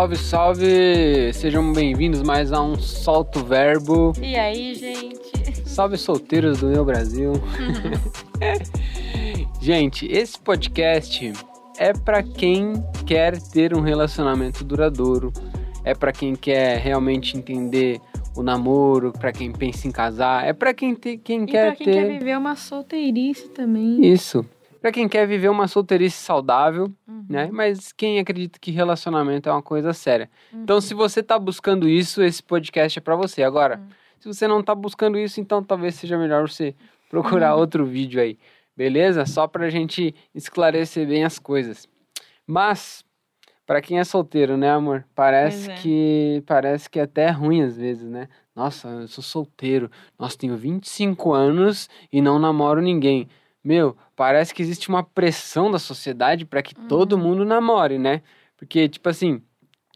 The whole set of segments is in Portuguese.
Salve, salve! Sejam bem-vindos mais a um Solto Verbo. E aí, gente? Salve solteiros do meu Brasil. gente, esse podcast é para quem quer ter um relacionamento duradouro, é para quem quer realmente entender o namoro, para quem pensa em casar, é para quem, te, quem e quer pra quem ter quer viver uma solteirice também. isso. Para quem quer viver uma solteirice saudável, Uhum. né? Mas quem acredita que relacionamento é uma coisa séria. Uhum. Então, se você tá buscando isso, esse podcast é para você. Agora, Uhum. se você não tá buscando isso, então talvez seja melhor você procurar Uhum. outro vídeo aí. Beleza? Só pra gente esclarecer bem as coisas. Mas para quem é solteiro, né, amor? Parece é. que parece que é até ruim às vezes, né? Nossa, eu sou solteiro. Nossa, tenho 25 anos e não namoro ninguém. Meu, parece que existe uma pressão da sociedade para que todo Uhum. mundo namore, né? Porque tipo assim,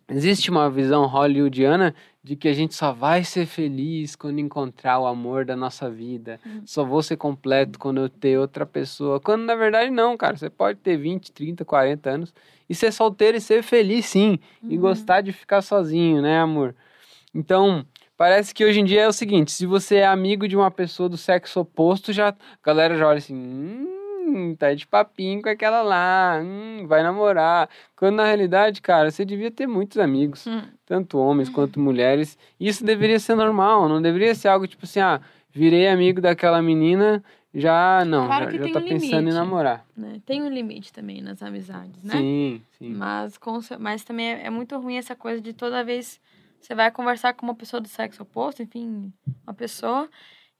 existe uma visão hollywoodiana de que a gente só vai ser feliz quando encontrar o amor da nossa vida. Uhum. Só vou ser completo quando eu ter outra pessoa. Quando na verdade não, cara. Você pode ter 20, 30, 40 anos e ser solteiro e ser feliz sim. E Uhum. gostar de ficar sozinho, né, amor? Então, parece que hoje em dia é o seguinte: se você é amigo de uma pessoa do sexo oposto, já a galera já olha assim. Hum, tá de papinho com aquela lá, hum, vai namorar. Quando na realidade, cara, você devia ter muitos amigos Hum. tanto homens quanto mulheres. Isso deveria ser normal, não deveria ser algo tipo assim, ah, virei amigo daquela menina, já não, Claro já, que já tá um pensando em limite. namorar. Né? Tem um limite também nas amizades, né? Sim, sim. Mas, com mas também é, é muito ruim essa coisa de toda vez você vai conversar com uma pessoa do sexo oposto, enfim, uma pessoa,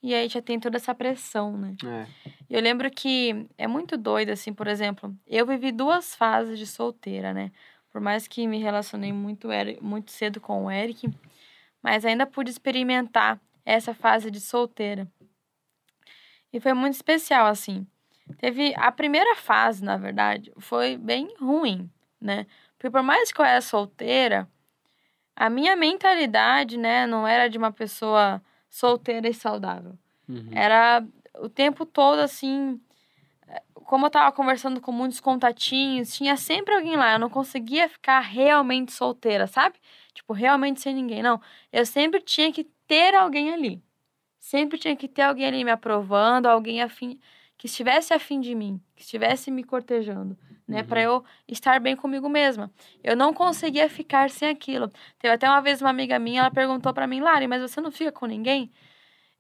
e aí já tem toda essa pressão, né? É. Eu lembro que é muito doido, assim, por exemplo, eu vivi duas fases de solteira, né? Por mais que me relacionei muito, muito cedo com o Eric, mas ainda pude experimentar essa fase de solteira. E foi muito especial, assim. Teve a primeira fase, na verdade, foi bem ruim, né? Porque por mais que eu era solteira, a minha mentalidade, né, não era de uma pessoa solteira e saudável. Uhum. Era o tempo todo assim. Como eu tava conversando com muitos contatinhos, tinha sempre alguém lá. Eu não conseguia ficar realmente solteira, sabe? Tipo, realmente sem ninguém. Não. Eu sempre tinha que ter alguém ali. Sempre tinha que ter alguém ali me aprovando, alguém afim, que estivesse afim de mim, que estivesse me cortejando, né? Uhum. Pra eu estar bem comigo mesma. Eu não conseguia ficar sem aquilo. Teve até uma vez uma amiga minha, ela perguntou pra mim, Lari, mas você não fica com ninguém?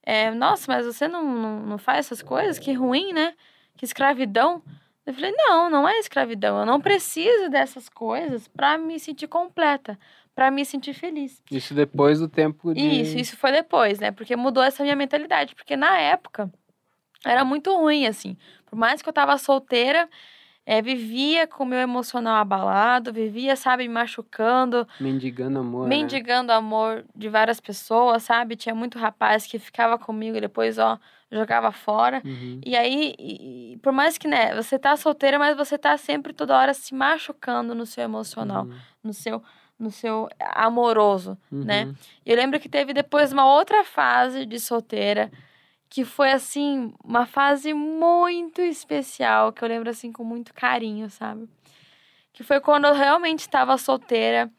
É, nossa, mas você não, não, não faz essas coisas? Que ruim, né? Que escravidão. Eu falei, não, não é escravidão. Eu não preciso dessas coisas pra me sentir completa, pra me sentir feliz. Isso depois do tempo de... Isso, isso foi depois, né? Porque mudou essa minha mentalidade. Porque na época era muito ruim, assim. Por mais que eu tava solteira, é, vivia com o meu emocional abalado, vivia, sabe, me machucando, Mendigando amor, né? mendigando amor de várias pessoas, sabe? Tinha muito rapaz que ficava comigo e depois, ó, jogava fora. Uhum. E aí, e- por mais que, né, você tá solteira, mas você tá sempre toda hora se machucando no seu emocional, Uhum. no seu no seu amoroso, né? Uhum. E eu lembro que teve depois uma outra fase de solteira que foi assim, uma fase muito especial, que eu lembro assim com muito carinho, sabe? Que foi quando eu realmente estava solteira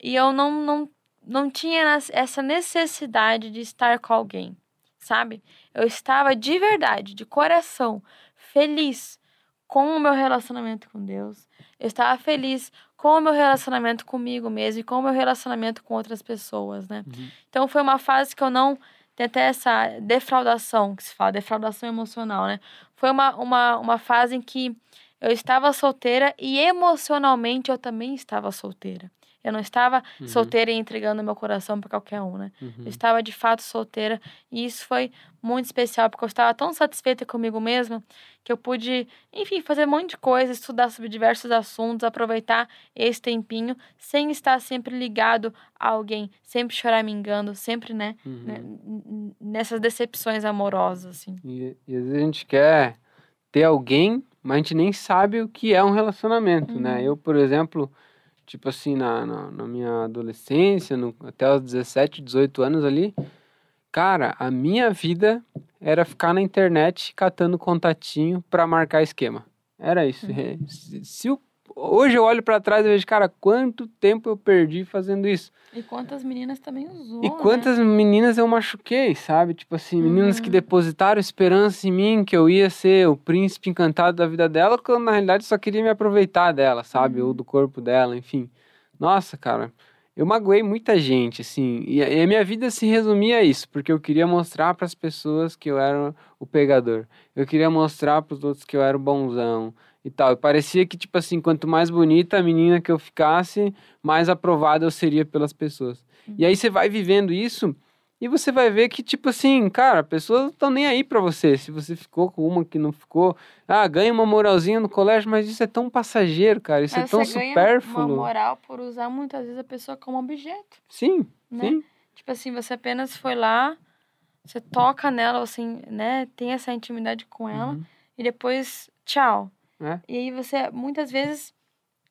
e eu não não não tinha essa necessidade de estar com alguém, sabe? Eu estava de verdade, de coração, feliz com o meu relacionamento com Deus. Eu estava feliz com o meu relacionamento comigo mesmo e com o meu relacionamento com outras pessoas, né? Uhum. Então foi uma fase que eu não tem até essa defraudação que se fala, defraudação emocional, né? Foi uma, uma, uma fase em que eu estava solteira e emocionalmente eu também estava solteira. Eu não estava Uhum. solteira e entregando meu coração para qualquer um, né? Uhum. Eu estava de fato solteira e isso foi muito especial porque eu estava tão satisfeita comigo mesma que eu pude, enfim, fazer um monte de coisa, estudar sobre diversos assuntos, aproveitar esse tempinho sem estar sempre ligado a alguém, sempre choramingando, sempre, né, Uhum. né, n- nessas decepções amorosas, assim. E, e às vezes a gente quer ter alguém, mas a gente nem sabe o que é um relacionamento, né? Uhum. Eu, por exemplo, tipo assim, na, na, na minha adolescência, no- até os 17, 18 anos ali, cara, a minha vida era ficar na internet catando contatinho pra marcar esquema. Era isso. Uhum. Se, se o hoje eu olho pra trás e vejo, cara, quanto tempo eu perdi fazendo isso. E quantas meninas também usou, E né? quantas meninas eu machuquei, sabe? Tipo assim, meninas que Uhum. depositaram esperança em mim, que eu ia ser o príncipe encantado da vida dela, quando na realidade só queria me aproveitar dela, sabe? Uhum. Ou do corpo dela, enfim. Nossa, cara, eu magoei muita gente, assim. E a e a minha vida se resumia a isso, porque eu queria mostrar para as pessoas que eu era o pegador. Eu queria mostrar para os outros que eu era o bonzão e tal. E parecia que, tipo assim, quanto mais bonita a menina que eu ficasse, mais aprovada eu seria pelas pessoas. E aí você vai vivendo isso e você vai ver que, tipo assim, cara, pessoas não estão nem aí pra você. Se você ficou com uma que não ficou, ah, ganha uma moralzinha no colégio, mas isso é tão passageiro, cara. Isso é, Aí tão você ganha supérfluo. uma moral por usar muitas vezes a pessoa como objeto, Sim, né? sim. Tipo assim, você apenas foi lá, você toca nela, assim, né? Tem essa intimidade com ela Uhum. e depois, tchau. É. E aí você, muitas vezes,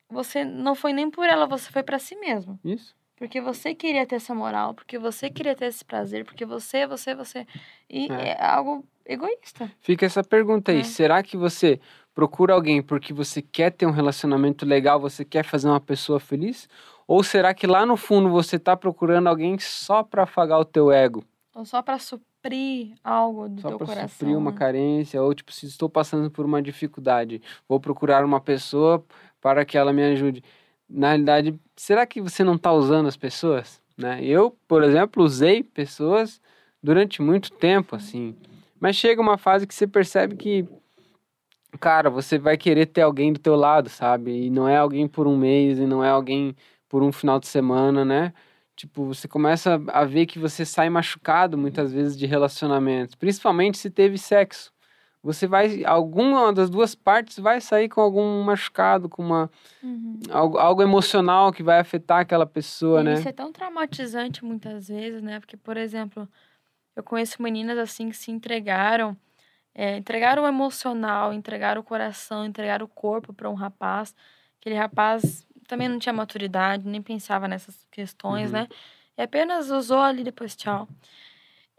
você não foi nem por ela, você foi pra si mesmo. Isso. Porque você queria ter essa moral, porque você queria ter esse prazer, porque você, você, você. E É. é, algo egoísta. Fica essa pergunta aí. É. Será que você procura alguém porque você quer ter um relacionamento legal, você quer fazer uma pessoa feliz? Ou será que lá no fundo você tá procurando alguém só pra afagar o teu ego? Ou só pra suprir algo do Só teu para coração. suprir uma né? carência, ou tipo, se estou passando por uma dificuldade, vou procurar uma pessoa para que ela me ajude. Na realidade, será que você não está usando as pessoas? Né? Eu, por exemplo, usei pessoas durante muito tempo, assim. Mas chega uma fase que você percebe que, cara, você vai querer ter alguém do teu lado, sabe? E não é alguém por um mês, e não é alguém por um final de semana, né? Tipo, você começa a ver que você sai machucado muitas vezes de relacionamentos, principalmente se teve sexo. Você vai, alguma das duas partes vai sair com algum machucado, com uma, Uhum. algo, algo emocional que vai afetar aquela pessoa, E né? Isso é tão traumatizante muitas vezes, né? Porque, por exemplo, eu conheço meninas assim que se entregaram, é, entregaram o emocional, entregaram o coração, entregaram o corpo para um rapaz. Aquele rapaz também não tinha maturidade, nem pensava nessas questões, Uhum. né? E apenas usou ali depois tchau.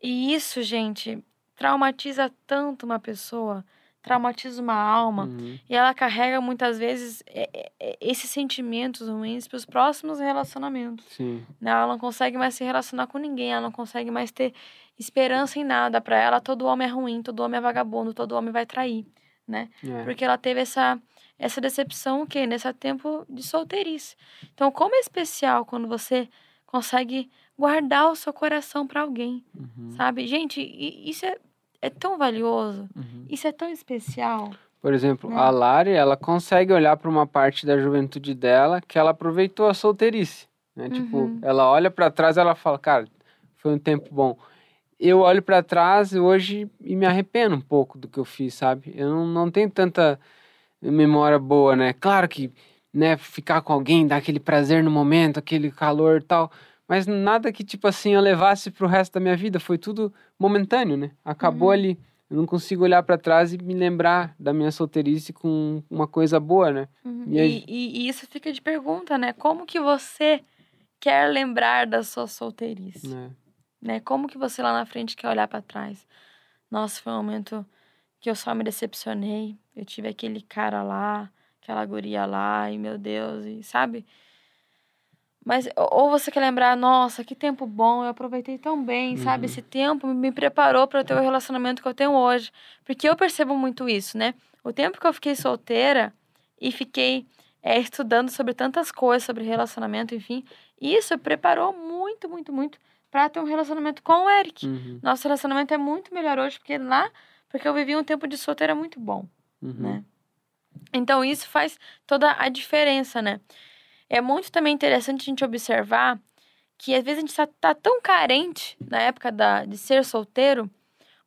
E isso, gente, traumatiza tanto uma pessoa, traumatiza uma alma. Uhum. E ela carrega muitas vezes é, é, é, esses sentimentos ruins para os próximos relacionamentos. Sim. né? Ela não consegue mais se relacionar com ninguém, ela não consegue mais ter esperança em nada. Para ela, todo homem é ruim, todo homem é vagabundo, todo homem vai trair, né? É. Porque ela teve essa, essa decepção o quê? Nesse tempo de solteirice. Então, como é especial quando você consegue guardar o seu coração para alguém, Uhum. sabe? Gente, isso é, é tão valioso, Uhum. isso é tão especial. Por exemplo, né? a Lari, ela consegue olhar para uma parte da juventude dela que ela aproveitou a solteirice, né? Tipo, Uhum. ela olha para trás, e ela fala, cara, foi um tempo bom. Eu olho para trás hoje e me arrependo um pouco do que eu fiz, sabe? Eu não, não tenho tanta memória boa, né? Claro que, né, ficar com alguém, dar aquele prazer no momento, aquele calor e tal, mas nada que, tipo assim, eu levasse pro resto da minha vida, foi tudo momentâneo, né? Acabou Uhum. ali. Eu não consigo olhar para trás e me lembrar da minha solteirice com uma coisa boa, né? Uhum. E E, aí- e- e isso fica de pergunta, né? Como que você quer lembrar da sua solteirice? né? Né? Como que você lá na frente quer olhar pra trás? Nossa, foi um momento que eu só me decepcionei. Eu tive aquele cara lá, aquela guria lá, e meu Deus, e sabe? Mas ou você quer lembrar, nossa, que tempo bom, eu aproveitei tão bem, sabe? Uhum. Esse tempo me preparou para ter o relacionamento que eu tenho hoje. Porque eu percebo muito isso, né? O tempo que eu fiquei solteira e fiquei é, estudando sobre tantas coisas, sobre relacionamento, enfim, isso preparou muito, muito, muito para ter um relacionamento com o Eric. Uhum, Nosso relacionamento é muito melhor hoje, porque lá, porque eu vivi um tempo de solteira muito bom uhum. né? Então isso faz toda a diferença, né? É muito também interessante a gente observar que às vezes a gente tá, tá tão carente na época da, de ser solteiro,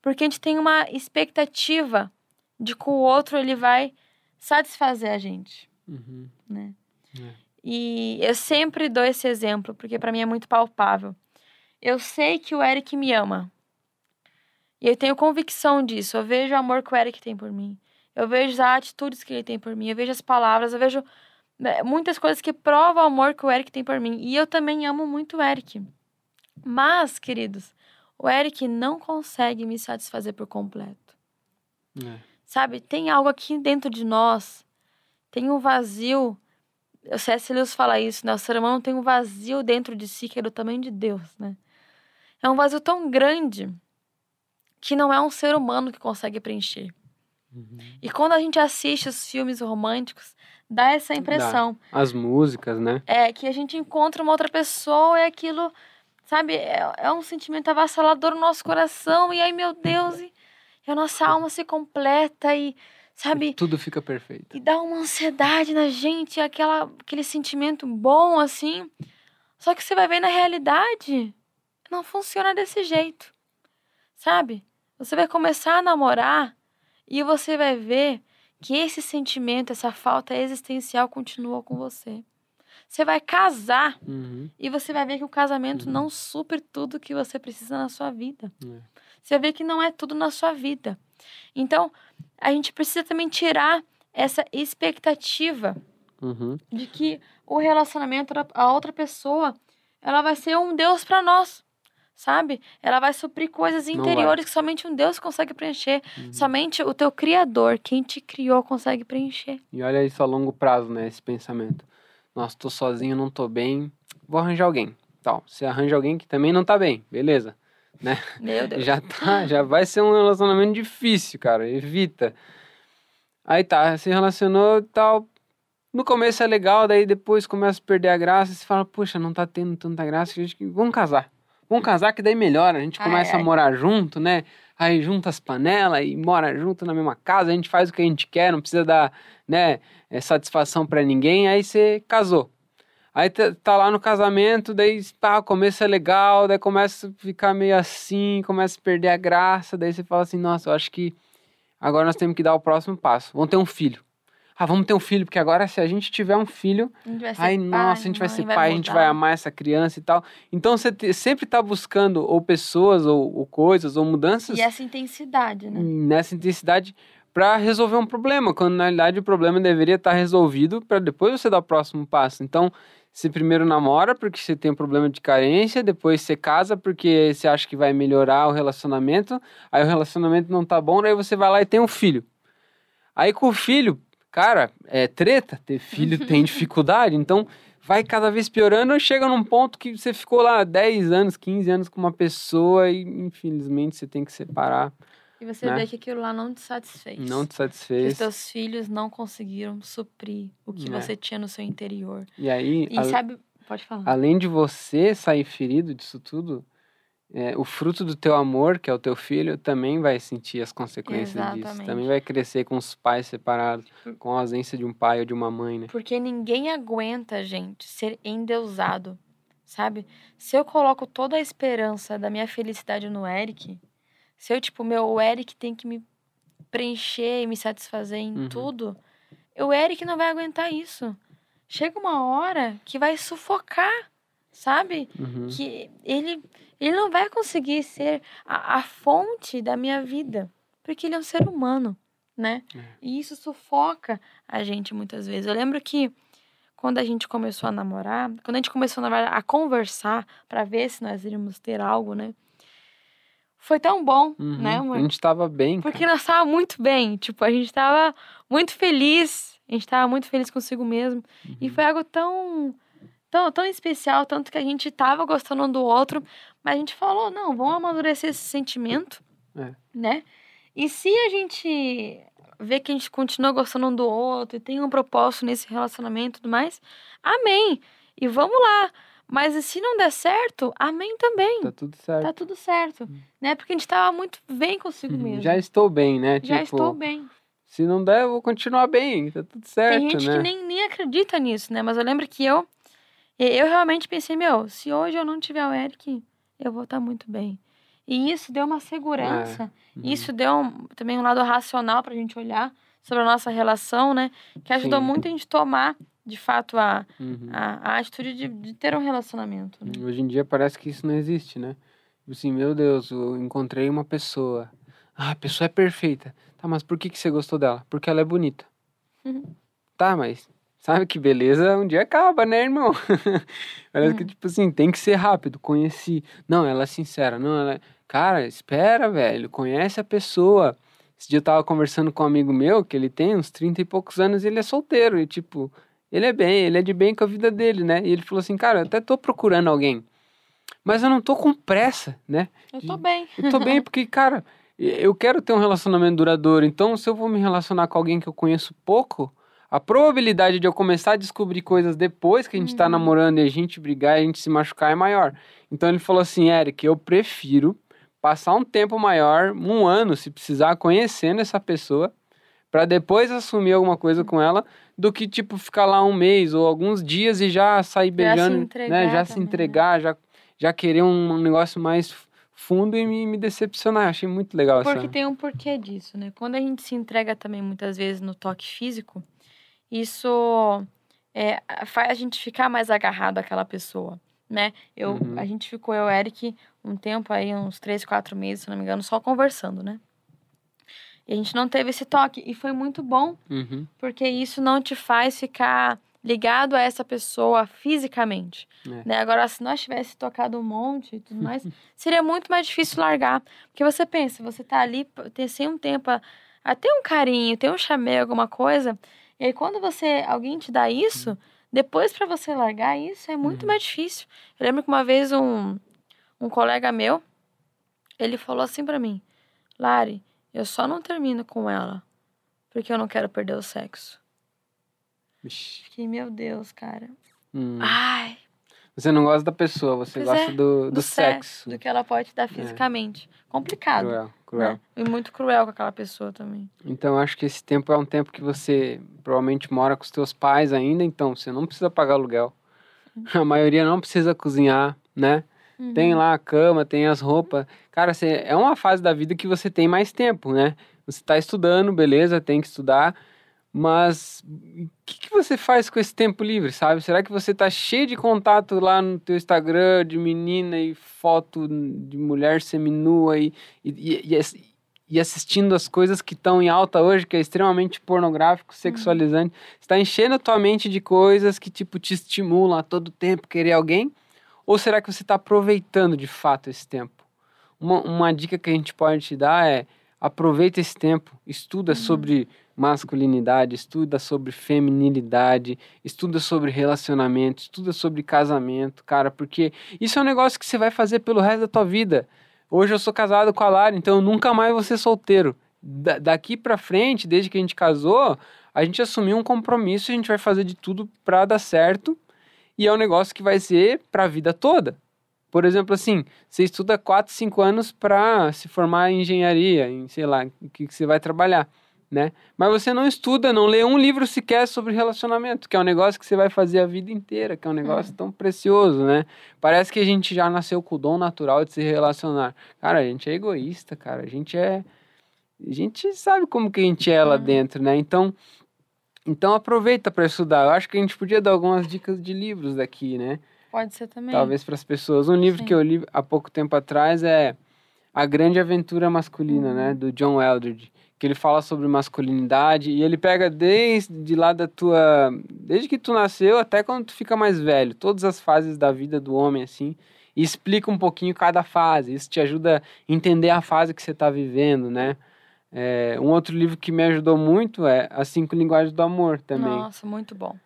porque a gente tem uma expectativa de que o outro ele vai satisfazer a gente, Uhum. né? É. E eu sempre dou esse exemplo, porque para mim é muito palpável. Eu sei que o Eric me ama. E eu tenho convicção disso. Eu vejo o amor que o Eric tem por mim. Eu vejo as atitudes que ele tem por mim. Eu vejo as palavras. Eu vejo né, muitas coisas que provam o amor que o Eric tem por mim. E eu também amo muito o Eric. Mas, queridos, o Eric não consegue me satisfazer por completo. É. Sabe? Tem algo aqui dentro de nós. Tem um vazio O C.S. Lewis fala isso, né? O ser humano tem um vazio dentro de si que é do tamanho de Deus, né? É um vazio tão grande que não é um ser humano que consegue preencher. Uhum. E quando a gente assiste os filmes românticos, dá essa impressão. As músicas, né? É que a gente encontra uma outra pessoa e aquilo, sabe, é, é um sentimento avassalador no nosso coração. E ai, meu Deus, e, e a nossa alma se completa e, sabe, Tudo fica perfeito. e dá uma ansiedade na gente, aquela, aquele sentimento bom assim. Só que você vai ver na realidade, não funciona desse jeito. Sabe? Você vai começar a namorar e você vai ver que esse sentimento, essa falta existencial continua com você. Você vai casar Uhum. e você vai ver que o casamento não supre tudo que você precisa na sua vida. É. Você vai ver que não é tudo na sua vida. Então, a gente precisa também tirar essa expectativa Uhum. de que o relacionamento, a outra pessoa, ela vai ser um Deus para nós, sabe? Ela vai suprir coisas interiores que somente um Deus consegue preencher. Uhum. Somente o teu Criador, quem te criou, consegue preencher. E olha isso a longo prazo, né? Esse pensamento. Nossa, tô sozinho, não tô bem. Vou arranjar alguém. Tal. Você arranja alguém que também não tá bem, beleza. Meu Deus. Já tá, já vai ser um relacionamento difícil, cara. Evita. Aí tá, se relacionou e tal. No começo é legal, daí depois começa a perder a graça. Você fala, puxa, não tá tendo tanta graça. Vamos casar. Vamos casar que daí melhora. A gente Ai, começa ai. a morar junto, né? Aí junta as panelas e mora junto na mesma casa. A gente faz o que a gente quer, não precisa dar, né, eh, satisfação pra ninguém. Aí você casou. Aí tá, tá lá no casamento, daí pá, o começo é legal, daí começa a ficar meio assim, começa a perder a graça, daí você fala assim, nossa, eu acho que agora nós temos que dar o próximo passo. Vamos ter um filho. Ah, vamos ter um filho, porque agora se a gente tiver um filho, A gente vai ser aí, nossa, a gente vai ser pai, a gente vai amar essa criança e tal. Então você te- sempre tá buscando ou pessoas, ou, ou coisas, ou mudanças E essa intensidade, né? nessa intensidade para resolver um problema, quando na realidade o problema deveria estar resolvido para depois você dar o próximo passo. Então, você primeiro namora porque você tem um problema de carência, depois você casa porque você acha que vai melhorar o relacionamento, aí o relacionamento não tá bom, daí você vai lá e tem um filho. Aí com o filho, cara, é treta, ter filho tem dificuldade, então vai cada vez piorando, chega num ponto que você ficou lá 10 anos, 15 anos com uma pessoa e infelizmente você tem que separar E você né? vê que aquilo lá não te satisfez. não te Que os satisfez. teus filhos não conseguiram suprir o que É. você tinha no seu interior. E aí, E a- sabe, pode falar. além de você sair ferido disso tudo, é, o fruto do teu amor, que é o teu filho, também vai sentir as consequências disso. Exatamente. Também vai crescer com os pais separados, com a ausência de um pai ou de uma mãe, né? Porque ninguém aguenta, gente, ser endeusado, sabe? Se eu coloco toda a esperança da minha felicidade no Eric, se eu, tipo, meu, o Eric tem que me preencher e me satisfazer em Uhum. tudo, o Eric não vai aguentar isso. Chega uma hora que vai sufocar, sabe? Uhum. que ele, ele não vai conseguir ser a, a fonte da minha vida, porque ele é um ser humano, né? É. E isso sufoca a gente muitas vezes. Eu lembro que quando a gente começou a namorar, quando a gente começou verdade, a conversar para ver se nós iríamos ter algo, né? Foi tão bom, Uhum. né, amor? A gente tava bem, Porque nós tava muito bem, tipo, a gente tava muito feliz, a gente tava muito feliz consigo mesmo. E Uhum. foi algo tão, tão, tão especial, tanto que a gente tava gostando um do outro, mas a gente falou, não, vamos amadurecer esse sentimento, É. né? E se a gente vê que a gente continua gostando um do outro e tem um propósito nesse relacionamento e tudo mais, amém. E vamos lá. Mas e se não der certo, amém também. Tá tudo certo. Tá tudo certo, né? Porque a gente tava muito bem consigo Uhum. mesmo. Já estou bem, né? Já tipo, estou bem. se não der, eu vou continuar bem. Tá tudo certo, Tem gente né? que nem, nem acredita nisso, né? Mas eu lembro que eu, eu realmente pensei, meu, se hoje eu não tiver o Eric, eu vou estar muito bem. E isso deu uma segurança. Uhum. Isso deu um- também um lado racional pra gente olhar sobre a nossa relação, né? Que ajudou Sim. muito a gente tomar, de fato, a, Uhum. a, a atitude de, de ter um relacionamento. Né? Hoje em dia parece que isso não existe, né? Tipo assim, meu Deus, eu encontrei uma pessoa. Ah, a pessoa é perfeita. Tá, mas por que, que você gostou dela? Porque ela é bonita. Uhum. Tá, mas sabe que beleza um dia acaba, né, irmão? parece que, Uhum. tipo assim, tem que ser rápido. Conheci. Não, ela é sincera. Não, ela é... Cara, espera, velho. Conhece a pessoa. Esse dia eu tava conversando com um amigo meu, que ele tem uns 30 e poucos anos e ele é solteiro. E, tipo, Ele é bem, ele é de bem com a vida dele, né? E ele falou assim, cara, eu até tô procurando alguém, mas eu não tô com pressa, né? Eu tô bem. Eu tô bem porque, cara, eu quero ter um relacionamento duradouro. Então, se eu vou me relacionar com alguém que eu conheço pouco, a probabilidade de eu começar a descobrir coisas depois que a gente tá Uhum. namorando e a gente brigar e a gente se machucar é maior. Então ele falou assim, Eric, eu prefiro passar um tempo maior, um ano, se precisar, conhecendo essa pessoa, pra depois assumir alguma coisa com ela, do que, tipo, ficar lá um mês ou alguns dias e já sair Já se beijando, né? entregar Já se também, né? entregar, já, já querer um negócio mais fundo e me, me decepcionar. Achei muito legal Porque essa. tem um porquê disso, né? Quando a gente se entrega também muitas vezes no toque físico, isso é, faz a gente ficar mais agarrado àquela pessoa, né? Eu, Uhum. A gente ficou, eu e Eric, um tempo aí, uns três, quatro meses, se não me engano, só conversando, né? E a gente não teve esse toque. E foi muito bom, Uhum. porque isso não te faz ficar ligado a essa pessoa fisicamente. É. Né? Agora, se nós tivesse tocado um monte e tudo mais, seria muito mais difícil largar. Porque você pensa, você tá ali, tem sem um tempo, a, a ter um carinho, ter um chamego, alguma coisa. E aí, quando você, alguém te dá isso, depois para você largar isso é muito Uhum. mais difícil. Eu lembro que uma vez um, um colega meu, ele falou assim para mim, Lari, eu só não termino com ela porque eu não quero perder o sexo. Vixe. Fiquei, meu Deus, cara. Hum. Ai, Você não gosta da pessoa, você Pois gosta é, do, do, do sexo. do que ela pode te dar fisicamente. Complicado. Cruel, cruel. né? E muito cruel com aquela pessoa também. Então, acho que esse tempo é um tempo que você provavelmente mora com os teus pais ainda, então você não precisa pagar aluguel. A maioria não precisa cozinhar, né? Uhum. Tem lá a cama, tem as roupas. Cara, você, é uma fase da vida que você tem mais tempo, né? Você tá estudando, beleza, tem que estudar, mas o que, que você faz com esse tempo livre, sabe? Será que você tá cheio de contato lá no teu Instagram de menina e foto de mulher seminua e, e, e, e assistindo as coisas que estão em alta hoje, que é extremamente pornográfico, sexualizante? Você tá enchendo a tua mente de coisas que, tipo, te estimulam a todo tempo querer alguém? Ou será que você está aproveitando de fato esse tempo? Uma, uma dica que a gente pode te dar é aproveita esse tempo, estuda sobre masculinidade, estuda sobre feminilidade, estuda sobre relacionamento, estuda sobre casamento, cara, porque isso é um negócio que você vai fazer pelo resto da tua vida. Hoje eu sou casado com a Lara, então eu nunca mais vou ser solteiro. Da- daqui pra frente, desde que a gente casou, a gente assumiu um compromisso, a gente vai fazer de tudo pra dar certo e é um negócio que vai ser para a vida toda. Por exemplo, assim, você estuda 4, 5 anos para se formar em engenharia, em sei lá, o que, que você vai trabalhar, né? Mas você não estuda, não lê um livro sequer sobre relacionamento, que é um negócio que você vai fazer a vida inteira, que é um negócio tão precioso, né? Parece que a gente já nasceu com o dom natural de se relacionar. Cara, a gente é egoísta, cara, a gente é. A gente sabe como que a gente é lá Uhum. dentro, né? Então, então aproveita para estudar. Eu acho que a gente podia dar algumas dicas de livros daqui, né? Pode ser também. Talvez para as pessoas. Um livro Sim. que eu li há pouco tempo atrás é A Grande Aventura Masculina, Uhum. né? Do John Eldridge. Que ele fala sobre masculinidade e ele pega desde lá da tua. Desde que tu nasceu até quando tu fica mais velho. Todas as fases da vida do homem, assim. E explica um pouquinho cada fase. Isso te ajuda a entender a fase que você está vivendo, né? É, um outro livro que me ajudou muito é As Cinco Linguagens do Amor também. Nossa, muito bom.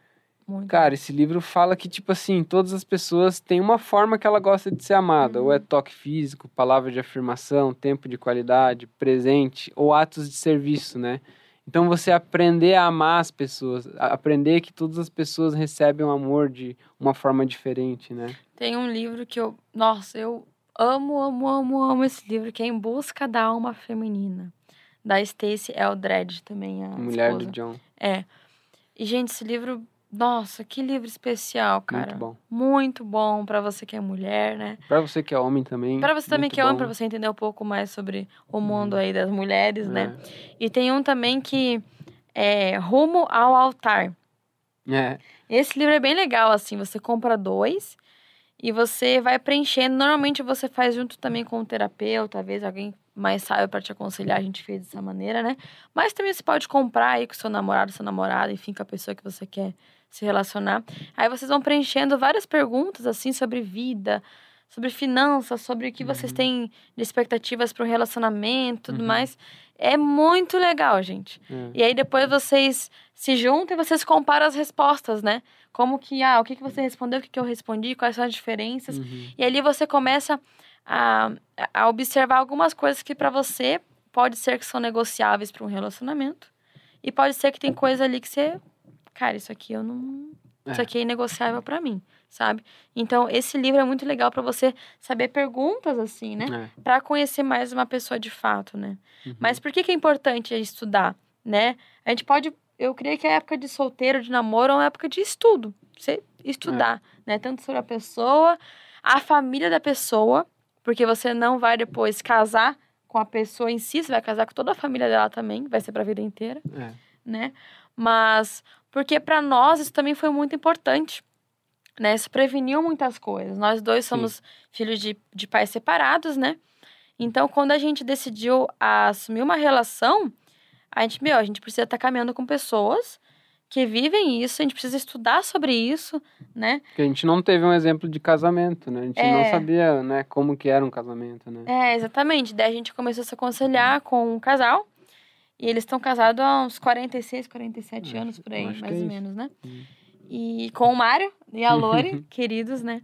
Muito Cara, esse livro fala que, tipo assim, todas as pessoas têm uma forma que ela gosta de ser amada. Ou é toque físico, palavra de afirmação, tempo de qualidade, presente, ou atos de serviço, né? Então você aprender a amar as pessoas, aprender que todas as pessoas recebem o amor de uma forma diferente, né? Tem um livro que eu. Nossa, eu amo, amo, amo, amo esse livro, que é Em Busca da Alma Feminina. Da Stacey Eldred também, a Mulher esposa. do John. É. E, gente, esse livro. Nossa, que livro especial, cara. Muito bom. Muito bom pra você que é mulher, né? Pra você que é homem também. Pra você também que é homem, pra você entender um pouco mais sobre o Uhum. mundo aí das mulheres, né? É. E tem um também que é Rumo ao Altar. É. Esse livro é bem legal, assim, você compra dois e você vai preenchendo. Normalmente você faz junto também com um terapeuta, talvez alguém mais sábio para te aconselhar, a gente fez dessa maneira, né? Mas também você pode comprar aí com seu namorado, sua namorada, enfim, com a pessoa que você quer se relacionar. Aí vocês vão preenchendo várias perguntas, assim, sobre vida, sobre finanças, sobre o que vocês Uhum. têm de expectativas para o relacionamento, tudo Uhum. mais. É muito legal, gente. É. E aí depois vocês se juntam e vocês comparam as respostas, né? Como que, ah, o que, que você respondeu, o que, que eu respondi, quais são as diferenças. Uhum. E ali você começa a, a observar algumas coisas que para você pode ser que são negociáveis para um relacionamento. E pode ser que tem coisa ali que você, cara, isso aqui eu não, isso É. aqui é inegociável para mim, sabe? Então esse livro é muito legal para você saber perguntas assim, né? É. Para conhecer mais uma pessoa de fato, né? Uhum. Mas por que, que é importante estudar, né? A gente pode. Eu creio que a época de solteiro, de namoro, é uma época de estudo. Você estudar, né? Tanto sobre a pessoa, a família da pessoa, porque você não vai depois casar com a pessoa em si, você vai casar com toda a família dela também, vai ser pra vida inteira, É. né? Mas porque para nós isso também foi muito importante. Né? Isso preveniu muitas coisas. Nós dois somos filhos de, de pais separados, né? Então, quando a gente decidiu assumir uma relação, a gente, meu, a gente precisa estar caminhando com pessoas que vivem isso, a gente precisa estudar sobre isso, né? Porque a gente não teve um exemplo de casamento, né? A gente não É. sabia, né, como que era um casamento, né? É, exatamente. Daí a gente começou a se aconselhar com um casal. E eles estão casados há uns 46, 47 Acho- anos por aí, mais é ou menos, né? Hum. E com o Mário e a Lore, queridos, né?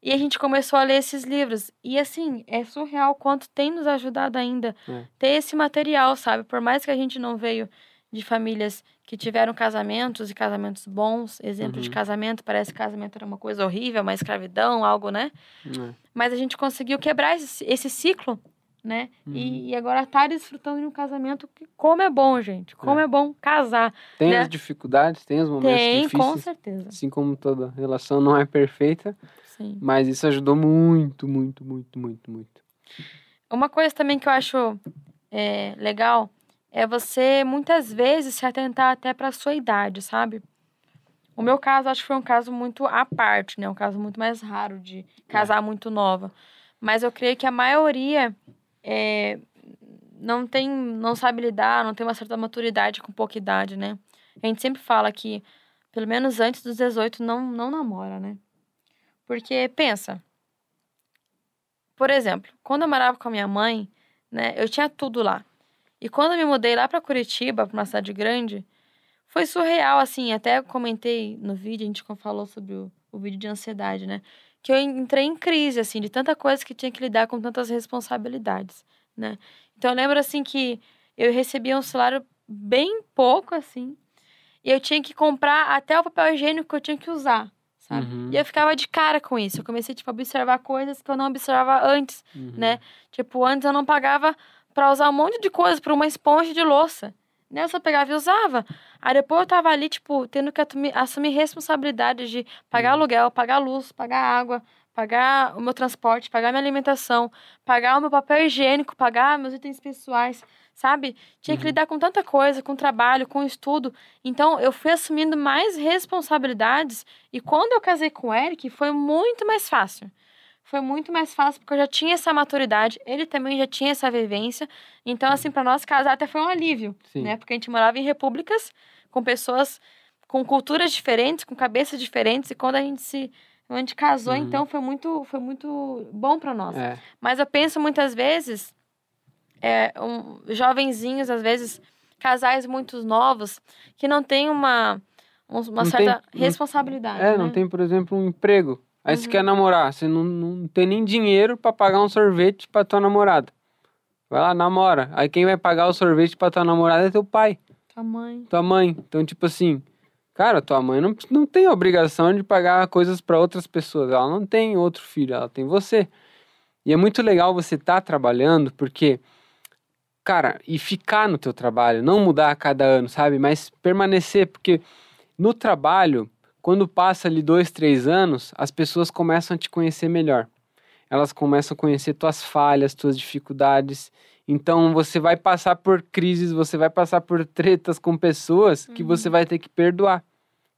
E a gente começou a ler esses livros. E assim, é surreal quanto tem nos ajudado ainda É. ter esse material, sabe? Por mais que a gente não veio de famílias que tiveram casamentos e casamentos bons, exemplo de Uhum. casamento, parece que casamento era uma coisa horrível, uma escravidão, algo, né? É. Mas a gente conseguiu quebrar esse, esse ciclo, né? Uhum. E, e agora tá desfrutando de um casamento que, como é bom, gente. Como é, bom casar. Tem Né? as dificuldades, tem os momentos Tem, com difíceis. certeza. Assim como toda relação não é perfeita, Sim. mas isso ajudou muito, muito, muito, muito, muito. Uma coisa também que eu acho é, legal é você, muitas vezes, se atentar até para sua idade, sabe? O meu caso, acho que foi um caso muito à parte, né? Um caso muito mais raro de casar muito nova. Mas eu creio que a maioria é, não tem, não sabe lidar, não tem uma certa maturidade com pouca idade, né? A gente sempre fala que, pelo menos antes dos 18, não, não namora, né? Porque, pensa, por exemplo, quando eu morava com a minha mãe, né, eu tinha tudo lá. E quando eu me mudei lá para Curitiba, para uma cidade grande, foi surreal, assim. Até comentei no vídeo, a gente falou sobre o, o vídeo de ansiedade, né? Que eu entrei em crise, assim, de tanta coisa que tinha que lidar com tantas responsabilidades, né? Então eu lembro, assim, que eu recebia um salário bem pouco, assim. E eu tinha que comprar até o papel higiênico que eu tinha que usar, sabe? Uhum. E eu ficava de cara com isso. Eu comecei, tipo, a observar coisas que eu não observava antes Uhum. né? Tipo, antes eu não pagava pra usar um monte de coisa por uma esponja de louça. Né? Eu só pegava e usava. Aí depois eu tava ali, tipo, tendo que assumir responsabilidades de pagar Uhum. aluguel, pagar luz, pagar água, pagar o meu transporte, pagar minha alimentação, pagar o meu papel higiênico, pagar meus itens pessoais, sabe? Tinha que Uhum. lidar com tanta coisa, com trabalho, com estudo. Então eu fui assumindo mais responsabilidades e quando eu casei com o Eric foi muito mais fácil foi muito mais fácil porque eu já tinha essa maturidade, ele também já tinha essa vivência. Então, assim, para nós casar até foi um alívio, Sim. né? Porque a gente morava em repúblicas com pessoas com culturas diferentes, com cabeças diferentes, e quando a gente se a gente casou, Uhum. então foi muito foi muito bom para nós. É. Mas eu penso muitas vezes é, um, jovenzinhos, às vezes casais muito novos que não têm uma um- uma Não certa tem- não- responsabilidade. É, não né? tem, por exemplo, um emprego. Aí você Uhum. quer namorar, você não, não tem nem dinheiro pra pagar um sorvete pra tua namorada. Vai lá, namora. Aí quem vai pagar o sorvete pra tua namorada é teu pai, Tua mãe. tua mãe. Então, tipo assim, cara, tua mãe não, não tem obrigação de pagar coisas pra outras pessoas. Ela não tem outro filho, ela tem você. E é muito legal você estar trabalhando, porque, cara, e ficar no teu trabalho, não mudar a cada ano, sabe? Mas permanecer, porque no trabalho, quando passa ali dois, três anos, as pessoas começam a te conhecer melhor. Elas começam a conhecer tuas falhas, tuas dificuldades. Então você vai passar por crises, você vai passar por tretas com pessoas que Uhum. você vai ter que perdoar.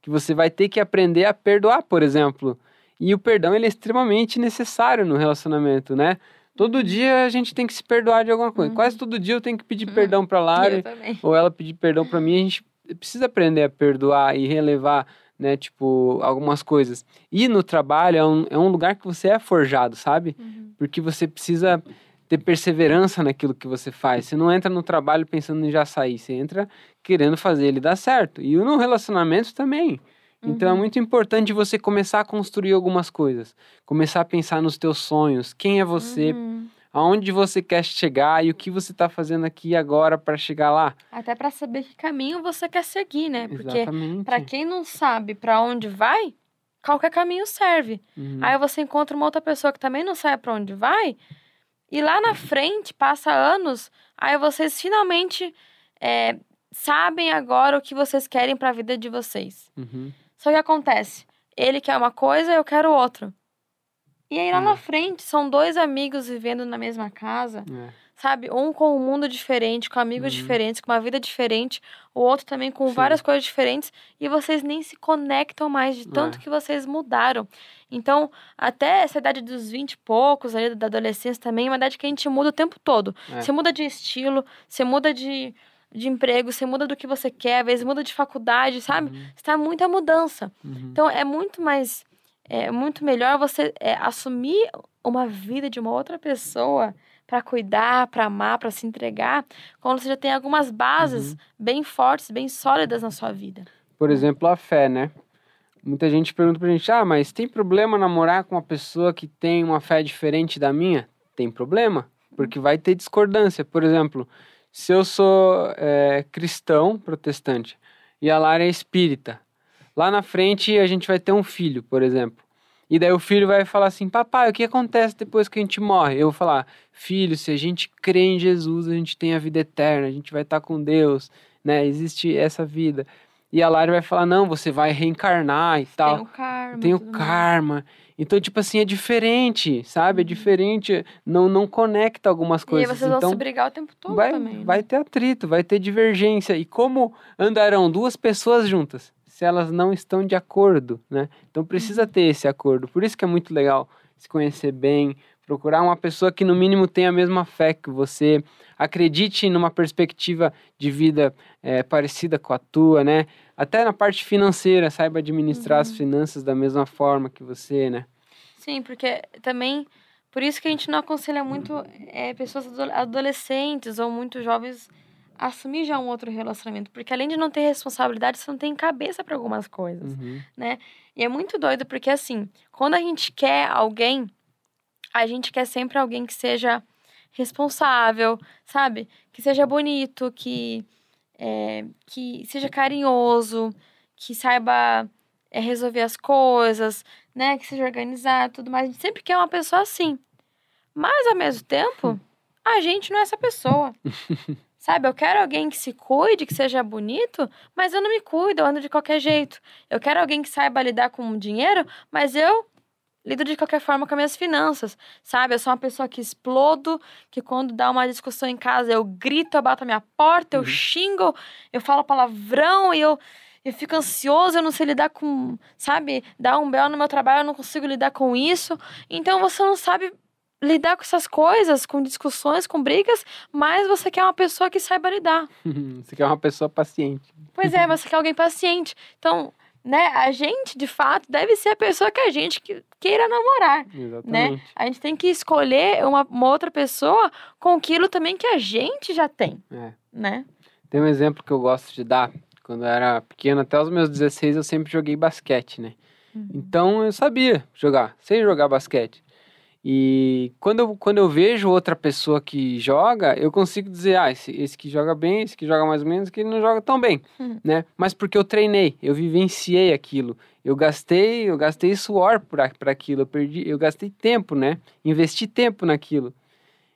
Que você vai ter que aprender a perdoar, por exemplo. E o perdão ele é extremamente necessário no relacionamento, né? Todo dia a gente tem que se perdoar de alguma coisa. Uhum. Quase todo dia eu tenho que pedir Uhum. perdão Eu também. ou ela pedir perdão pra mim, a gente precisa aprender a perdoar e relevar, né? Tipo, algumas coisas. E no trabalho é um, é um lugar que você é forjado, sabe? Uhum. Porque você precisa ter perseverança naquilo que você faz. Você não entra no trabalho pensando em já sair, você entra querendo fazer ele dar certo. E no relacionamento também. Então é Uhum. muito importante você começar a construir algumas coisas, começar a pensar nos teus sonhos, quem é você, Uhum. Aonde você quer chegar e o que você está fazendo aqui agora para chegar lá. Até pra saber que caminho você quer seguir, né? Porque pra quem não sabe pra onde vai, qualquer caminho serve. Uhum. Aí você encontra uma outra pessoa que também não sabe pra onde vai, e lá na frente, passa anos, aí vocês finalmente é, sabem agora o que vocês querem pra vida de vocês. Uhum. Só que acontece, ele quer uma coisa, eu quero outra. E aí lá Hum. na frente, são dois amigos vivendo na mesma casa, É. sabe? Um com um mundo diferente, com amigos Uhum. diferentes, com uma vida diferente, o outro também com Sim. várias coisas diferentes, e vocês nem se conectam mais de tanto É. que vocês mudaram. Então, até essa idade dos 20 e poucos, ali, da adolescência também, é uma idade que a gente muda o tempo todo. É. Você muda de estilo, você muda de, de emprego, você muda do que você quer, às vezes muda de faculdade, sabe? Uhum. Está muita mudança. Uhum. Então é muito mais é muito melhor você é, assumir uma vida de uma outra pessoa para cuidar, para amar, para se entregar, quando você já tem algumas bases Uhum. bem fortes, bem sólidas na sua vida. Por exemplo, a fé, né? Muita gente pergunta pra gente: ah, mas tem problema namorar com uma pessoa que tem uma fé diferente da minha? Tem problema, porque vai ter discordância. Por exemplo, se eu sou é, cristão protestante e a Lara é espírita, lá na frente a gente vai ter um filho, por exemplo. E daí o filho vai falar assim: Papai, o que acontece depois que a gente morre? Eu vou falar: Filho, se a gente crê em Jesus, a gente tem a vida eterna, a gente vai estar com Deus, né? Existe essa vida. E a Lara vai falar: Não, você vai reencarnar e tal. Tem o karma. Tem o karma. Então, tipo assim, é diferente, sabe? É diferente. Não, não conecta algumas E aí coisas. vocês vão então, se brigar o tempo todo vai, também. né? vai ter atrito, vai ter divergência. E como andarão duas pessoas juntas se elas não estão de acordo, né? Então precisa Uhum. ter esse acordo. Por isso que é muito legal se conhecer bem, procurar uma pessoa que no mínimo tenha a mesma fé que você, acredite numa perspectiva de vida eh, parecida com a tua, né? Até na parte financeira, saiba administrar as Uhum. finanças da mesma forma que você, né? Sim, porque também. Por isso que a gente não aconselha muito é, pessoas ado- adolescentes ou muito jovens assumir já um outro relacionamento. Porque além de não ter responsabilidade, você não tem cabeça para algumas coisas. Uhum. E é muito doido porque, assim, quando a gente quer alguém, a gente quer sempre alguém que seja responsável, sabe? Que seja bonito, que, é, que seja carinhoso, que saiba é, resolver as coisas, né? Que seja organizado e tudo mais. A gente sempre quer uma pessoa assim. Mas, ao mesmo tempo, a gente não é essa pessoa. Sabe, eu quero alguém que se cuide, que seja bonito, mas eu não me cuido, eu ando de qualquer jeito. Eu quero alguém que saiba lidar com o dinheiro, mas eu lido de qualquer forma com as minhas finanças, sabe? Eu sou uma pessoa que explodo, que quando dá uma discussão em casa eu grito, eu bato a minha porta, eu Uhum. xingo, eu falo palavrão e eu, eu fico ansioso, eu não sei lidar com, sabe? Dar um belo no meu trabalho, eu não consigo lidar com isso. Então você não sabe lidar com essas coisas, com discussões, com brigas, mas você quer uma pessoa que saiba lidar. você quer uma pessoa paciente. Pois é, você quer alguém paciente. Então, né, a gente, de fato, deve ser a pessoa que a gente que- queira namorar. Exatamente. A gente tem que escolher uma, uma outra pessoa com aquilo também que a gente já tem, É. né? Tem um exemplo que eu gosto de dar. Quando eu era pequeno, até os meus 16, eu sempre joguei basquete, né? Uhum. Então eu sabia jogar, sei jogar basquete. E quando eu, quando eu vejo outra pessoa que joga, eu consigo dizer, ah, esse, esse que joga bem, esse que joga mais ou menos, que ele não joga tão bem, Uhum. né? Mas porque eu treinei, eu vivenciei aquilo. Eu gastei, eu gastei suor para aquilo, eu perdi, eu gastei tempo, né? Investi tempo naquilo.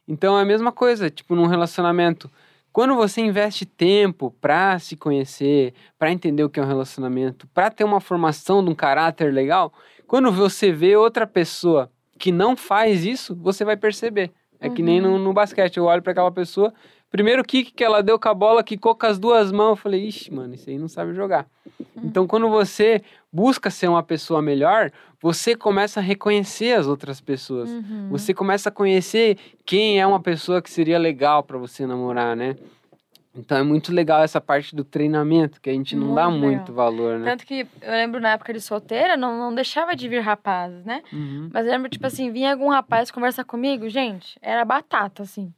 Então é a mesma coisa, tipo num relacionamento. Quando você investe tempo para se conhecer, para entender o que é um relacionamento, para ter uma formação de um caráter legal, quando você vê outra pessoa que não faz isso, você vai perceber. É que nem no, no basquete, eu olho para aquela pessoa, primeiro kick que ela deu com a bola, quicou com as duas mãos, eu falei, ixi, mano, isso aí não sabe jogar. Então, quando você busca ser uma pessoa melhor, você começa a reconhecer as outras pessoas. Uhum. Você começa a conhecer quem é uma pessoa que seria legal para você namorar, né? Então é muito legal essa parte do treinamento, que a gente não Muito dá legal. muito valor, né? Tanto que eu lembro na época de solteira, não, não deixava de vir rapazes, né? Uhum. Mas eu lembro, tipo assim, vinha algum rapaz conversar comigo, gente, era batata, assim.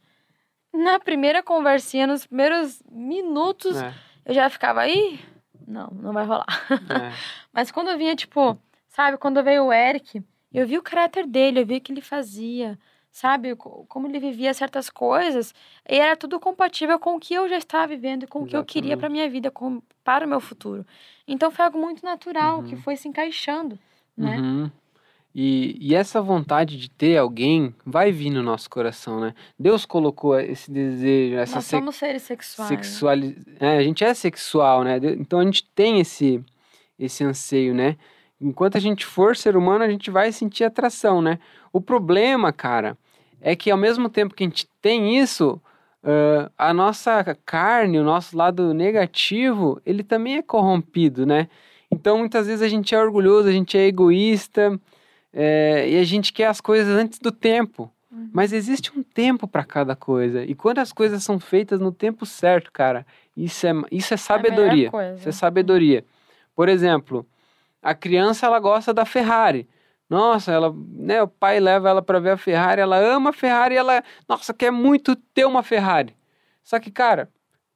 Na primeira conversinha, nos primeiros minutos, É, eu já ficava, ih, não, não vai rolar. é. Mas quando vinha, tipo, sabe, quando veio o Eric, eu vi o caráter dele, eu vi o que ele fazia, sabe, co- como ele vivia certas coisas, e era tudo compatível com o que eu já estava vivendo e com o que eu queria para minha vida, com, para o meu futuro. Então foi algo muito natural, que Uhum. foi se encaixando, né? Uhum. E, e essa vontade de ter alguém vai vir no nosso coração, né? Deus colocou esse desejo, essa Nós se- somos seres sexuais. sexuali... é, a gente é sexual, né? Então a gente tem esse esse anseio, né? Enquanto a gente for ser humano, a gente vai sentir atração, né? O problema, cara, é que ao mesmo tempo que a gente tem isso, ah, a nossa carne, o nosso lado negativo, ele também é corrompido, né? Então muitas vezes a gente é orgulhoso, a gente é egoísta, é, e a gente quer as coisas antes do tempo. Uhum. Mas existe um tempo para cada coisa. E quando as coisas são feitas no tempo certo, cara, isso é, isso é É sabedoria. coisa. Isso é sabedoria. Por exemplo, a criança ela gosta da Ferrari. Nossa, ela, né, o pai leva ela para ver a Ferrari, ela ama a Ferrari, ela, nossa, quer muito ter uma Ferrari. Só que, cara,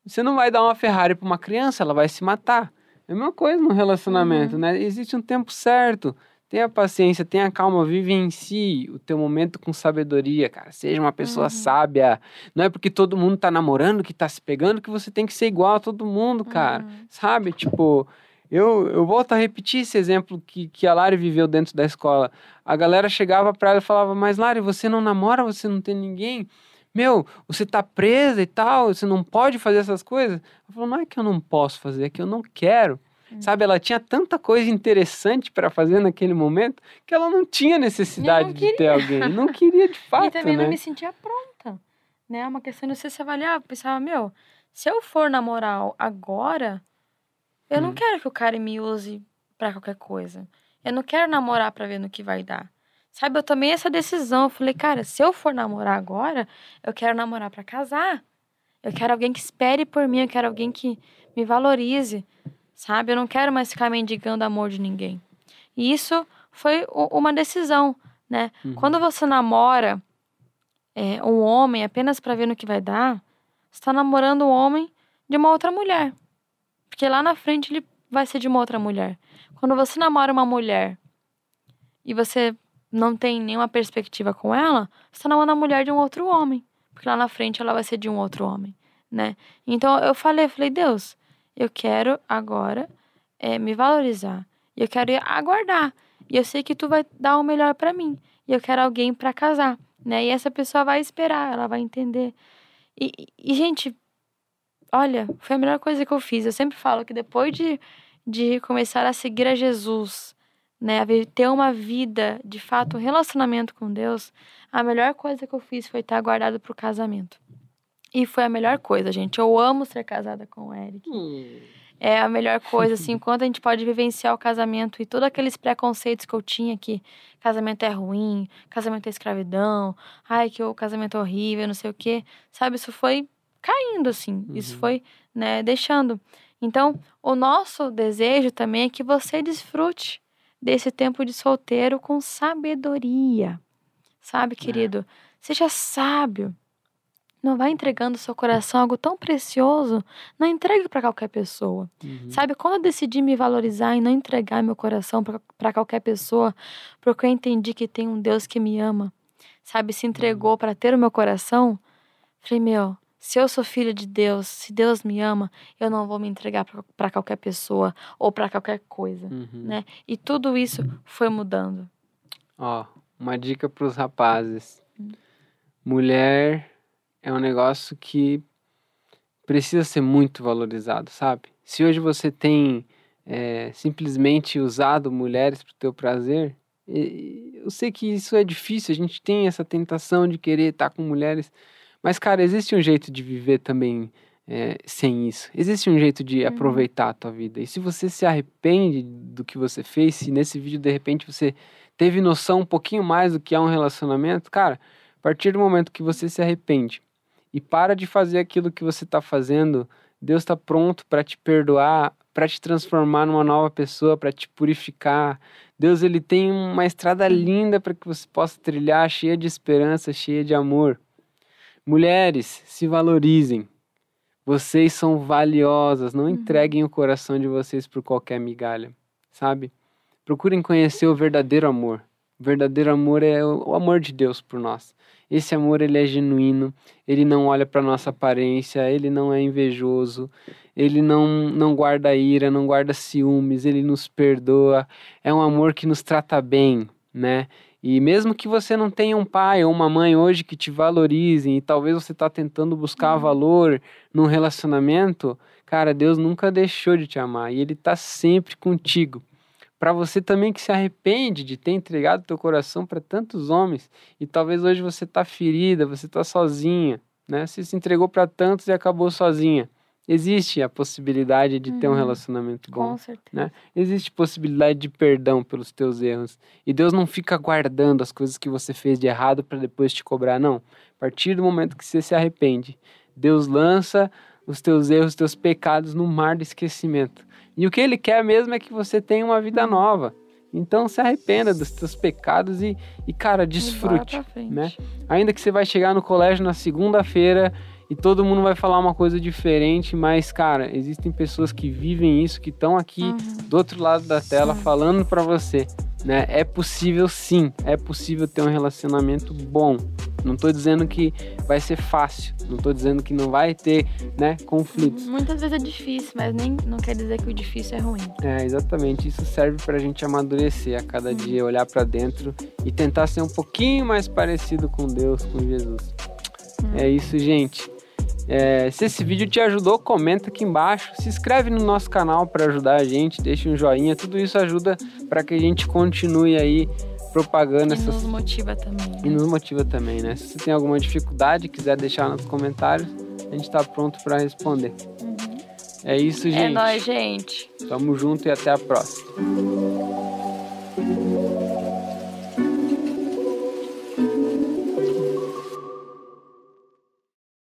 você não vai dar uma Ferrari para uma criança, ela vai se matar. É a mesma coisa no relacionamento, Uhum. né? Existe um tempo certo. Tenha paciência, tenha calma, vive em si o teu momento com sabedoria, cara. Seja uma pessoa Uhum. sábia. Não é porque todo mundo tá namorando, que tá se pegando, que você tem que ser igual a todo mundo, cara. Uhum. Sabe? Tipo, eu, eu volto a repetir esse exemplo que, que a Lari viveu dentro da escola. A galera chegava pra ela e falava, mas Lari, você não namora, você não tem ninguém? Meu, você tá presa e tal, você não pode fazer essas coisas? Ela falou, não é que eu não posso fazer, é que eu não quero. Hum. Sabe, ela tinha tanta coisa interessante para fazer naquele momento que ela não tinha necessidade não de ter alguém. Não queria de fato, e também né? não me sentia pronta, né? É uma questão de você se avaliar. Eu pensava, meu, se eu for namorar agora, eu não Hum. quero que o cara me use pra qualquer coisa. Eu não quero namorar pra ver no que vai dar. Sabe, eu tomei essa decisão. Eu falei, cara, se eu for namorar agora, eu quero namorar pra casar. Eu quero alguém que espere por mim, eu quero alguém que me valorize, sabe? Eu não quero mais ficar mendigando amor de ninguém. E isso foi uma decisão, né? Uhum. Quando você namora é, um homem apenas pra ver no que vai dar, você tá namorando um homem de uma outra mulher. Porque lá na frente ele vai ser de uma outra mulher. Quando você namora uma mulher e você não tem nenhuma perspectiva com ela, você tá namorando a mulher de um outro homem. Porque lá na frente ela vai ser de um outro homem, né? Então eu falei, falei, Deus, eu quero agora é, me valorizar. E eu quero aguardar. E eu sei que tu vai dar o melhor pra mim. E eu quero alguém pra casar, né? E essa pessoa vai esperar, ela vai entender. E- e, gente, olha, foi a melhor coisa que eu fiz. Eu sempre falo que depois de, de começar a seguir a Jesus, né? A ter uma vida, de fato, um relacionamento com Deus, a melhor coisa que eu fiz foi estar guardado pro casamento. E foi a melhor coisa, gente. Eu amo ser casada com o Eric Hum. é a melhor coisa, assim, enquanto a gente pode vivenciar o casamento e todos aqueles preconceitos que eu tinha que casamento é ruim, casamento é escravidão, ai, que o casamento é horrível, não sei o quê, sabe? Isso foi caindo, assim, isso Uhum. foi, né, deixando. Então, o nosso desejo também é que você desfrute desse tempo de solteiro com sabedoria, sabe, querido? Seja sábio. Não vai entregando seu coração algo tão precioso não entregue para qualquer pessoa. Uhum. Sabe, quando eu decidi me valorizar e não entregar meu coração para qualquer pessoa, porque eu entendi que tem um Deus que me ama, sabe, se entregou para ter o meu coração, falei, meu, se eu sou filha de Deus, se Deus me ama, eu não vou me entregar para qualquer pessoa ou para qualquer coisa, Uhum. né? E tudo isso foi mudando. Ó, uma dica pros rapazes. Hum. Mulher é um negócio que precisa ser muito valorizado, sabe? Se hoje você tem é, simplesmente usado mulheres pro teu prazer, eu sei que isso é difícil, a gente tem essa tentação de querer estar com mulheres, mas, cara, existe um jeito de viver também é, sem isso. Existe um jeito de Uhum. aproveitar a tua vida. E se você se arrepende do que você fez, se nesse vídeo, de repente, você teve noção um pouquinho mais do que é um relacionamento, cara, a partir do momento que você se arrepende e para de fazer aquilo que você está fazendo, Deus está pronto para te perdoar, para te transformar numa nova pessoa, para te purificar. Deus ele tem uma estrada linda para que você possa trilhar, cheia de esperança, cheia de amor. Mulheres, se valorizem. Vocês são valiosas, não uhum. entreguem o coração de vocês por qualquer migalha, sabe? Procurem conhecer o verdadeiro amor. O verdadeiro amor é o amor de Deus por nós. Esse amor ele é genuíno, ele não olha para nossa aparência, ele não é invejoso, ele não, não guarda ira, não guarda ciúmes, ele nos perdoa. É um amor que nos trata bem, né? E mesmo que você não tenha um pai ou uma mãe hoje que te valorizem e talvez você está tentando buscar uhum. valor num relacionamento, cara, Deus nunca deixou de te amar e Ele está sempre contigo. Para você também que se arrepende de ter entregado teu coração para tantos homens e talvez hoje você está ferida, você está sozinha, né? Você se entregou para tantos e acabou sozinha. Existe a possibilidade de uhum. ter um uhum. relacionamento bom. Com certeza. Né? Existe possibilidade de perdão pelos teus erros. E Deus não fica guardando as coisas que você fez de errado para depois te cobrar, não. A partir do momento que você se arrepende, Deus lança os teus erros, os teus pecados no mar do esquecimento. E o que Ele quer mesmo é que você tenha uma vida nova. Então se arrependa dos teus pecados e, e cara, desfrute. Né? Ainda que você vai chegar no colégio na segunda-feira e todo mundo vai falar uma coisa diferente, mas cara, existem pessoas que vivem isso, que estão aqui uhum. do outro lado da tela sim. falando para você, né? É possível sim, é possível ter um relacionamento bom. Não estou dizendo que vai ser fácil, não estou dizendo que não vai ter, né, conflitos. Muitas vezes é difícil, mas nem não quer dizer que o difícil é ruim. É, exatamente. Isso serve para a gente amadurecer a cada uhum. dia, olhar para dentro e tentar ser um pouquinho mais parecido com Deus, com Jesus. Uhum. É isso, gente. É, se esse vídeo te ajudou, comenta aqui embaixo. Se inscreve no nosso canal para ajudar a gente, deixa um joinha. Tudo isso ajuda para que a gente continue aí propagando e essas... nos motiva também. Né? E nos motiva também, né? Se você tem alguma dificuldade, quiser deixar nos comentários, a gente está pronto para responder. Uhum. É isso, é gente. É nóis, gente. Tamo junto e até a próxima.